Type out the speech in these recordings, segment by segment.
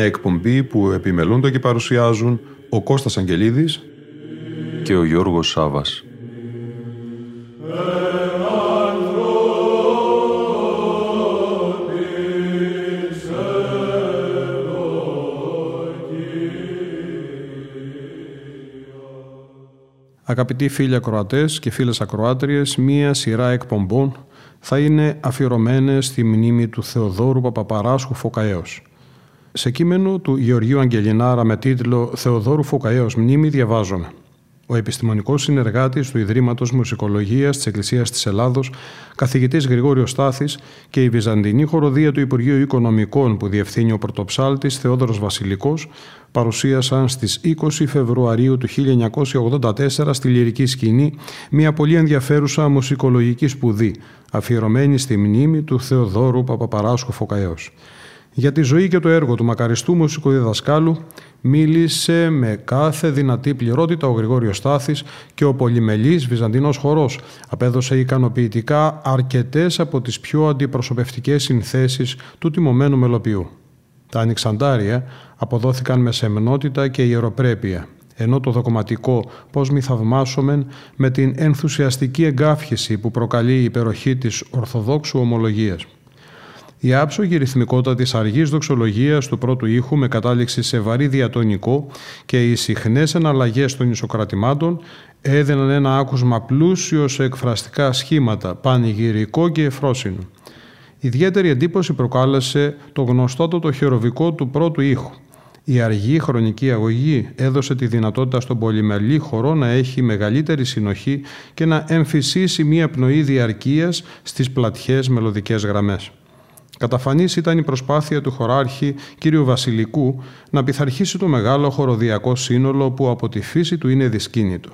Μια εκπομπή που επιμελούνται και παρουσιάζουν ο Κώστας Αγγελίδης και ο Γιώργος Σάβας. Αγαπητοί φίλοι ακροατές και φίλες ακροάτριες, μία σειρά εκπομπών θα είναι αφιερωμένες στη μνήμη του Θεοδόρου Παπαπαράσχου Φωκαέως. Σε κείμενο του Γεωργίου Αγγελινάρα με τίτλο «Θεοδόρου Φωκαέως μνήμη» διαβάζουμε ο επιστημονικός συνεργάτης του Ιδρύματος Μουσικολογίας της Εκκλησίας της Ελλάδος, καθηγητής Γρηγόριος Στάθης και η Βυζαντινή Χοροδία του Υπουργείου Οικονομικών που διευθύνει ο πρωτοψάλτης Θεόδωρος Βασιλικός, παρουσίασαν στις 20 Φεβρουαρίου του 1984 στη λυρική σκηνή μια πολύ ενδιαφέρουσα μουσικολογική σπουδή, αφιερωμένη στη μνήμη του Θεοδόρου Παπαπαράσχου Φωκαέως. Για τη ζωή και το έργο του μακαριστού μουσικοδιδασκάλου μίλησε με κάθε δυνατή πληρότητα ο Γρηγόριος Στάθης και ο πολυμελής Βυζαντινός χορός απέδωσε ικανοποιητικά αρκετές από τις πιο αντιπροσωπευτικές συνθέσεις του τιμωμένου μελοποιού. Τα ανοιξαντάρια αποδόθηκαν με σεμνότητα και ιεροπρέπεια, ενώ το δοκματικό «Πώς μη θαυμάσομεν» με την ενθουσιαστική εγκάφχηση που προκαλεί η υπεροχή της Ορθοδόξου ομολογίας. Η άψογη ρυθμικότητα της αργής δοξολογίας του πρώτου ήχου με κατάληξη σε βαρύ διατονικό και οι συχνές εναλλαγές των ισοκρατημάτων έδιναν ένα άκουσμα πλούσιο σε εκφραστικά σχήματα, πανηγυρικό και εφρόσινο. Ιδιαίτερη εντύπωση προκάλεσε το γνωστότατο χειροβικό του πρώτου ήχου. Η αργή χρονική αγωγή έδωσε τη δυνατότητα στον πολυμελή χορό να έχει μεγαλύτερη συνοχή και να εμφυσίσει μία πνοή διαρκείας στις πλατιές μελωδικές γραμμές. Καταφανής ήταν η προσπάθεια του χωράρχη κ. Βασιλικού να πειθαρχήσει το μεγάλο χοροδιακό σύνολο που από τη φύση του είναι δυσκίνητο.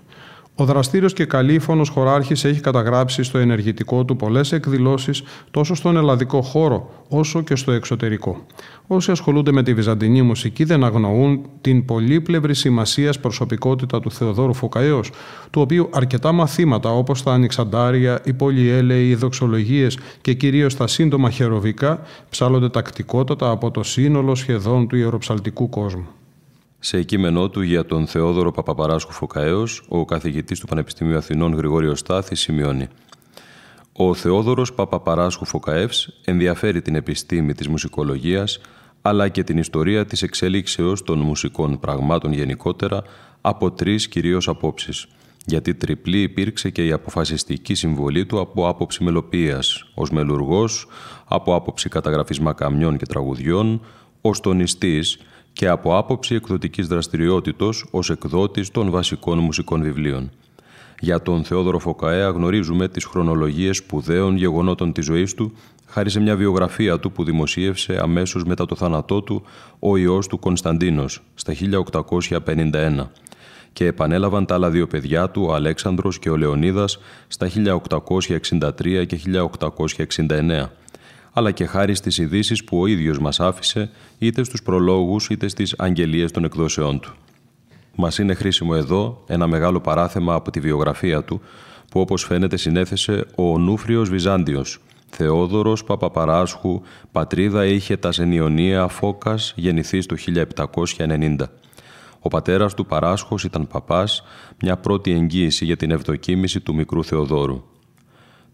Ο δραστήριος και καλήφωνος χωράρχης έχει καταγράψει στο ενεργητικό του πολλές εκδηλώσεις τόσο στον ελλαδικό χώρο όσο και στο εξωτερικό. Όσοι ασχολούνται με τη βυζαντινή μουσική δεν αγνοούν την πολύπλευρη σημασίας προσωπικότητα του Θεοδόρου Φωκαέως, του οποίου αρκετά μαθήματα όπως τα ανοιξαντάρια, οι πολυέλεοι, οι δοξολογίες και κυρίως τα σύντομα χεροβικά ψάλλονται τακτικότατα από το σύνολο σχεδόν του ιεροψαλτικού κόσμου. Σε κείμενό του για τον Θεόδωρο Παπαπαράσχου Φωκαέως, ο καθηγητής του Πανεπιστημίου Αθηνών Γρηγόριος Στάθη σημειώνει. «Ο Θεόδωρος Παπαπαράσχου Φωκαεύς ενδιαφέρει την επιστήμη της μουσικολογίας, αλλά και την ιστορία της εξέλιξεως των μουσικών πραγμάτων γενικότερα από τρεις κυρίως απόψεις, γιατί τριπλή υπήρξε και η αποφασιστική συμβολή του από άποψη μελοποίησης, ως μελουργός, από άποψη καταγραφής μακαμιών και τραγουδιών, ως τονιστής, και από άποψη εκδοτικής δραστηριότητος ως εκδότης των βασικών μουσικών βιβλίων. Για τον Θεόδωρο Φωκαέα γνωρίζουμε τις χρονολογίες σπουδαίων γεγονότων της ζωής του, χάρη σε μια βιογραφία του που δημοσίευσε αμέσως μετά το θάνατό του ο ιός του Κωνσταντίνος στα 1851 και επανέλαβαν τα άλλα δύο παιδιά του, ο Αλέξανδρος και ο Λεωνίδας, στα 1863 και 1869 αλλά και χάρη στις ειδήσεις που ο ίδιος μας άφησε, είτε στους προλόγους είτε στις αγγελίες των εκδόσεών του. Μας είναι χρήσιμο εδώ ένα μεγάλο παράθεμα από τη βιογραφία του, που όπως φαίνεται συνέθεσε ο Νούφριος Βυζάντιος, Θεόδωρος Παπαπαράσχου, πατρίδα είχε τα Ζενιονία Φώκας, γεννηθής το 1790. Ο πατέρας του Παράσχος ήταν παπάς, μια πρώτη εγγύηση για την ευδοκίμηση του μικρού Θεοδόρου.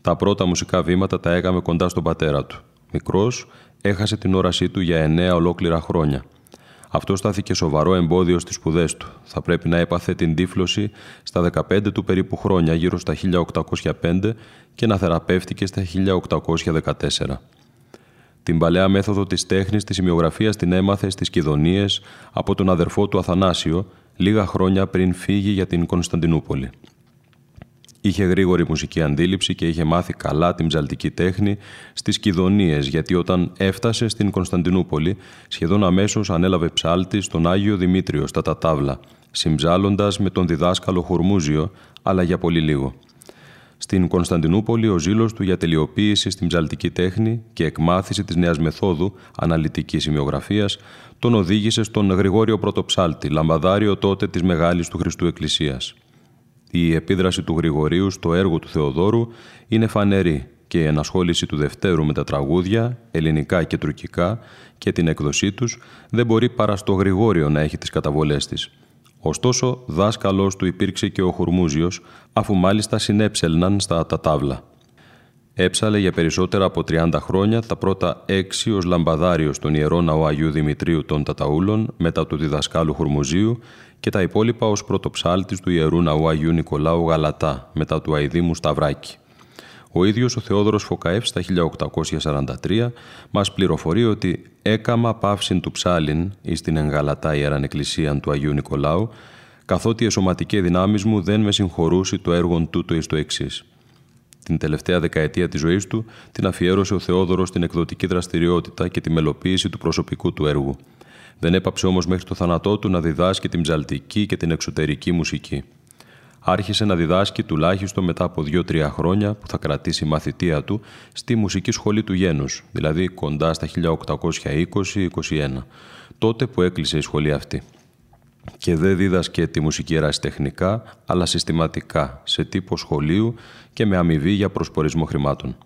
Τα πρώτα μουσικά βήματα τα έκαμε κοντά στον πατέρα του. Μικρός, έχασε την όρασή του για εννέα ολόκληρα χρόνια. Αυτό στάθηκε σοβαρό εμπόδιο στις σπουδές του. Θα πρέπει να έπαθε την τύφλωση στα 15 του περίπου χρόνια, γύρω στα 1805 και να θεραπεύτηκε στα 1814. Την παλαιά μέθοδο της τέχνης της σημειογραφίας την έμαθε στις Κιδωνίες από τον αδερφό του Αθανάσιο, λίγα χρόνια πριν φύγει για την Κωνσταντινούπολη. Είχε γρήγορη μουσική αντίληψη και είχε μάθει καλά την ψαλτική τέχνη στις Κιδωνίες, γιατί όταν έφτασε στην Κωνσταντινούπολη, σχεδόν αμέσως ανέλαβε ψάλτη στον Άγιο Δημήτριο στα Τατάβλα, συμψάλλοντας με τον διδάσκαλο Χορμούζιο, αλλά για πολύ λίγο. Στην Κωνσταντινούπολη, ο ζήλος του για τελειοποίηση στην ψαλτική τέχνη και εκμάθηση της νέας μεθόδου αναλυτικής σημειογραφίας τον οδήγησε στον Γρηγόριο Πρωτοψάλτη, λαμπαδάριο τότε της Μεγάλης του Χριστού Εκκλησίας. Η επίδραση του Γρηγορίου στο έργο του Θεοδόρου είναι φανερή και η ενασχόληση του Δευτέρου με τα τραγούδια, ελληνικά και τουρκικά και την έκδοσή τους δεν μπορεί παρά στο Γρηγόριο να έχει τις καταβολές της. Ωστόσο, δάσκαλός του υπήρξε και ο Χουρμούζιος, αφού μάλιστα συνέψελναν στα τατάβλα. Έψαλε για περισσότερα από 30 χρόνια τα πρώτα έξι ως λαμπαδάριος στον Ιερό Ναό Αγίου Δημητρίου των Ταταούλων μετά του διδασκάλου Χουρμουζίου και τα υπόλοιπα ως πρωτοψάλτης του Ιερού Ναού Αγίου Νικολάου Γαλατά μετά του Αιδήμου Σταυράκη. Ο ίδιος ο Θεόδωρος Φωκαεύ στα 1843 μας πληροφορεί ότι «έκαμα παύσιν του ψάλιν εις την εγγαλατά Ιεράν Εκκλησίαν του Αγίου Νικολάου, καθότι εσωματικέ δυνάμεις μου δεν με συγχωρούσει το έργο τούτο εις το εξής. Την τελευταία δεκαετία της ζωής του την αφιέρωσε ο Θεόδωρος στην εκδοτική δραστηριότητα και τη μελοποίηση του προσωπικού του έργου. Δεν έπαψε όμως μέχρι το θάνατό του να διδάσκει την ψαλτική και την εξωτερική μουσική. Άρχισε να διδάσκει τουλάχιστον μετά από δύο-τρία χρόνια που θα κρατήσει η μαθητεία του στη μουσική σχολή του Γένους, δηλαδή κοντά στα 1820-21, τότε που έκλεισε η σχολή αυτή και δεν δίδασκε τη μουσική ερασιτεχνικά, αλλά συστηματικά, σε τύπο σχολείου και με αμοιβή για προσπορισμό χρημάτων.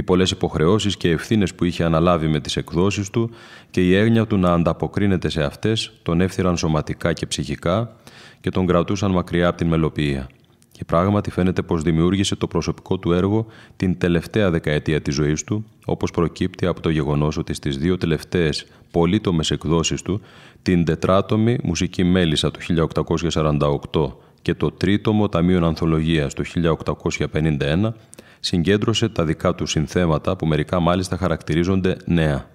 Οι πολλές υποχρεώσεις και ευθύνες που είχε αναλάβει με τις εκδόσεις του και η έγνοια του να ανταποκρίνεται σε αυτές τον έφθυραν σωματικά και ψυχικά και τον κρατούσαν μακριά από την μελοποιία. Και πράγματι φαίνεται πως δημιούργησε το προσωπικό του έργο την τελευταία δεκαετία της ζωής του, όπως προκύπτει από το γεγονός ότι στις δύο τελευταίες πολύτομες εκδόσεις του, την τετράτομη μουσική μέλισσα του 1848 και το τρίτομο ταμείο ανθολογίας του 1851, συγκέντρωσε τα δικά του συνθέματα που μερικά μάλιστα χαρακτηρίζονται νέα.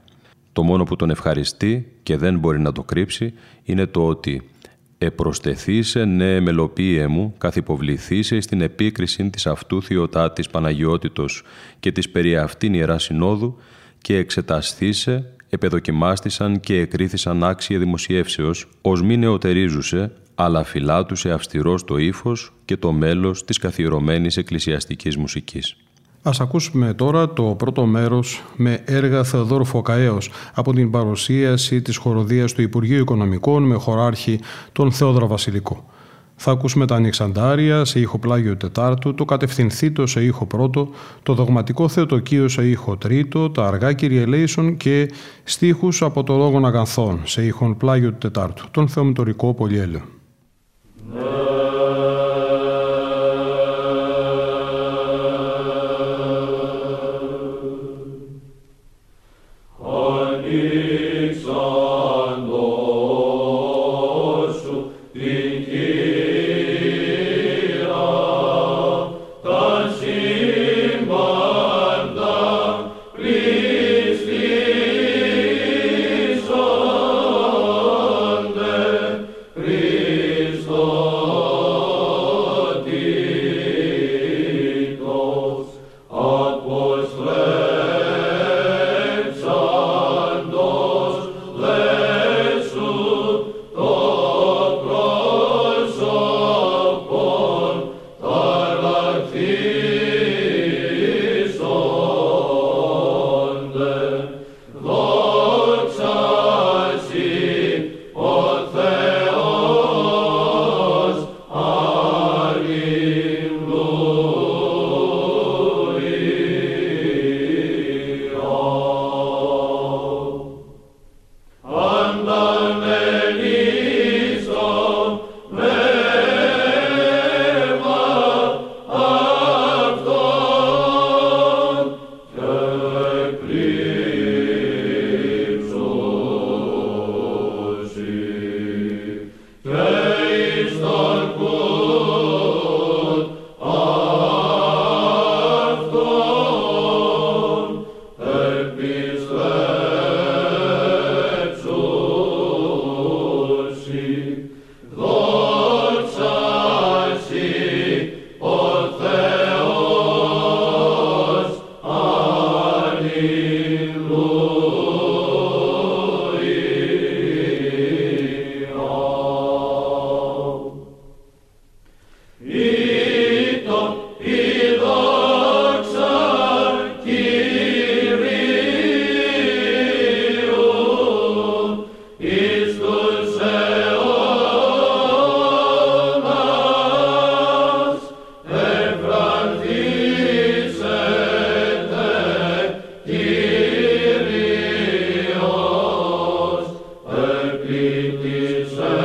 Το μόνο που τον ευχαριστεί και δεν μπορεί να το κρύψει είναι το ότι «Επροστεθήσε ναι μελοποίησε μου, καθυποβληθήσε στην επίκριση της αυτού θειοτάτης Παναγιώτητος και της περί αυτήν Ιεράς Συνόδου και εξεταστήσε, επεδοκιμάστησαν και εκρίθησαν άξια δημοσιεύσεως, ως μη νεοτερίζουσε, αλλά φυλάτουσε αυστηρός το ύφος και το μέλος της καθιερωμένης εκκλησιαστικής μουσικής. Ας ακούσουμε τώρα το πρώτο μέρος με έργα Θεοδόρου Φωκαέως από την παρουσίαση της χοροδίας του Υπουργείου Οικονομικών με χωράρχη τον Θεόδωρο Βασιλικό. Θα ακούσουμε τα ανοιξαντάρια σε ήχο πλάγιο τετάρτου, το κατευθυνθήτο σε ήχο πρώτο, το δογματικό θεοτοκείο σε ήχο τρίτο, τα αργά κυριελέησον και στίχους από το λόγο αγανθών σε ήχον πλάγιο τετάρτου, τον θεομητορικό πολυέλαιο. No. it is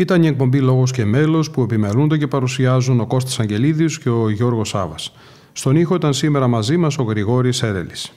Ήταν η εκπομπή Λόγος και Μέλος που επιμελούνται και παρουσιάζουν ο Κώστας Αγγελίδης και ο Γιώργος Σάβας. Στον ήχο ήταν σήμερα μαζί μας ο Γρηγόρης Έρελης.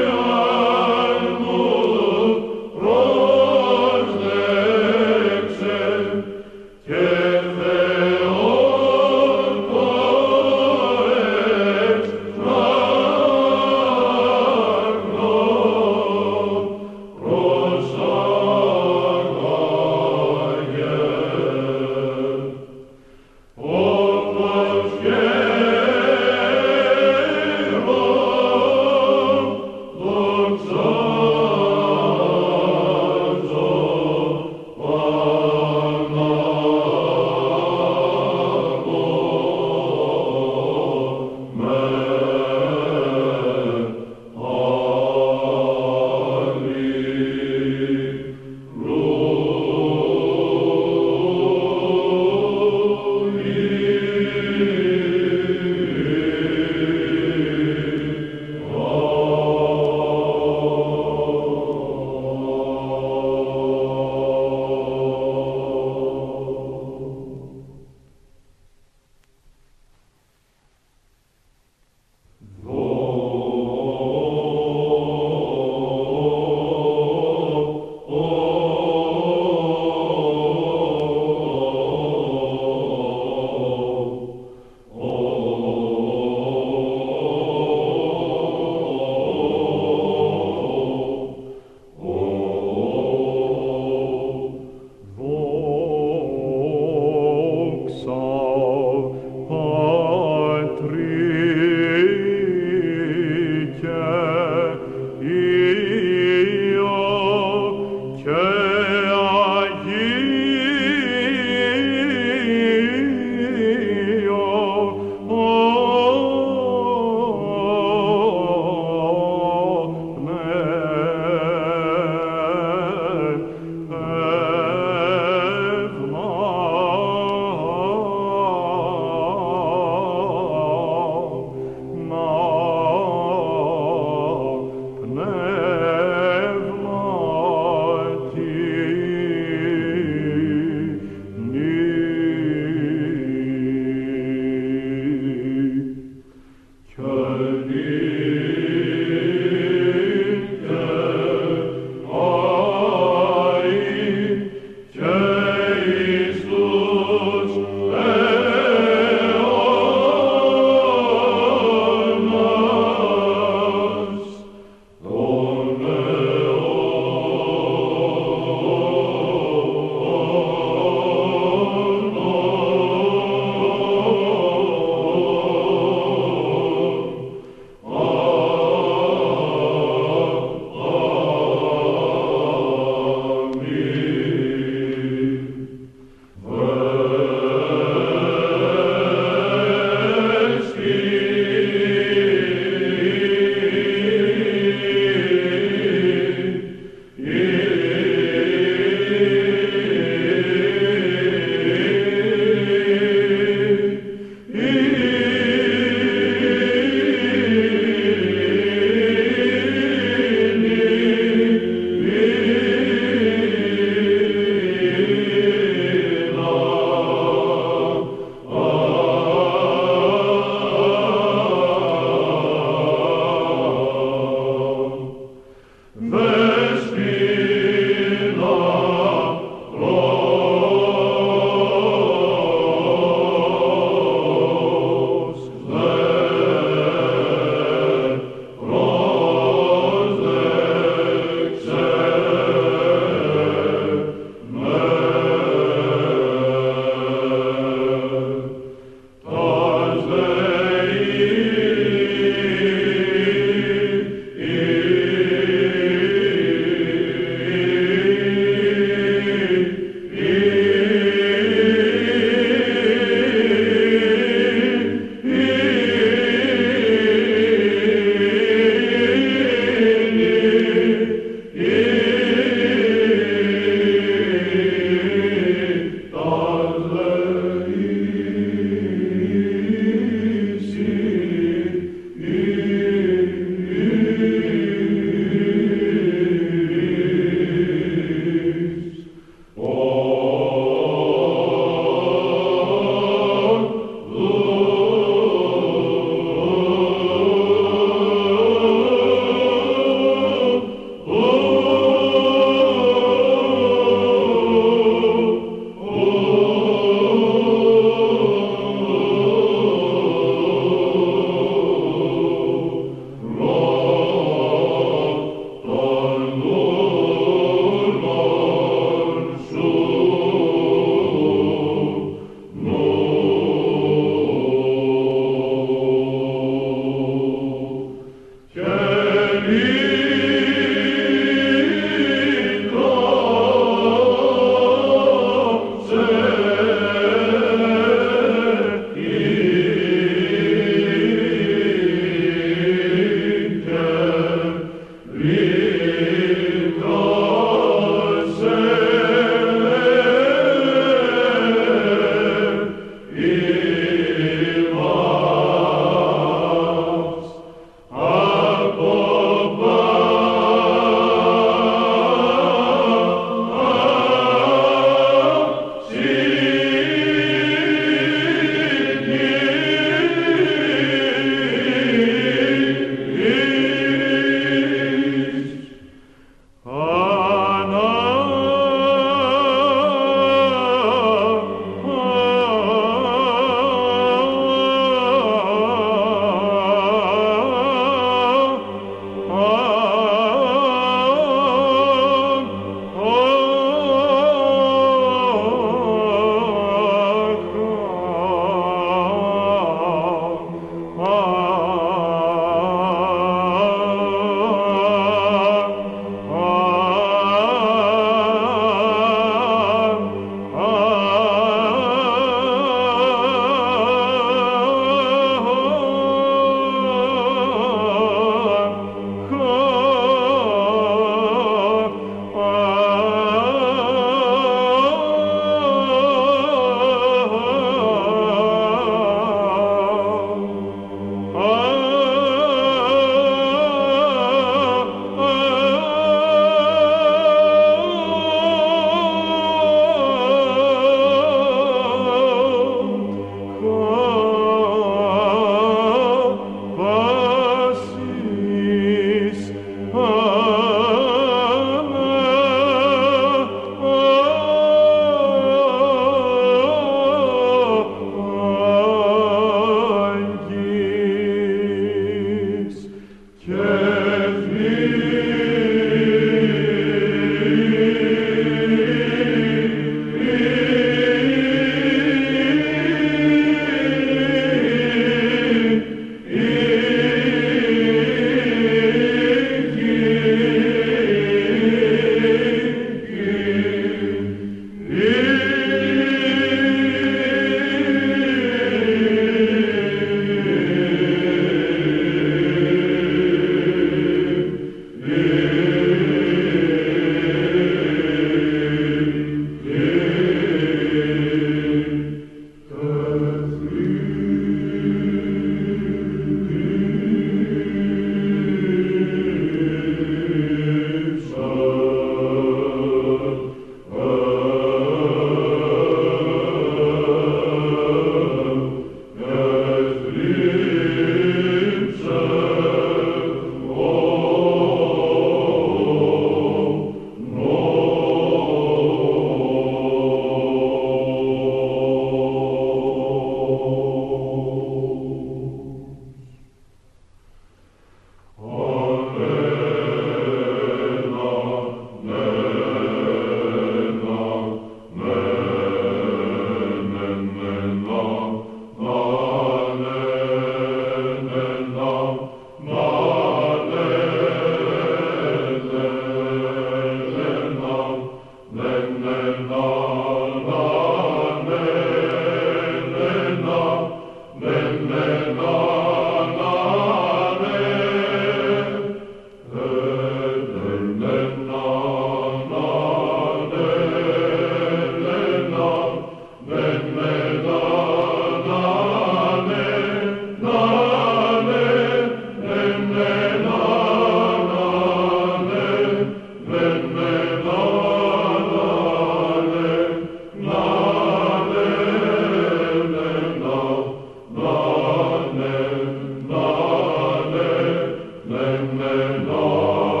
Lord.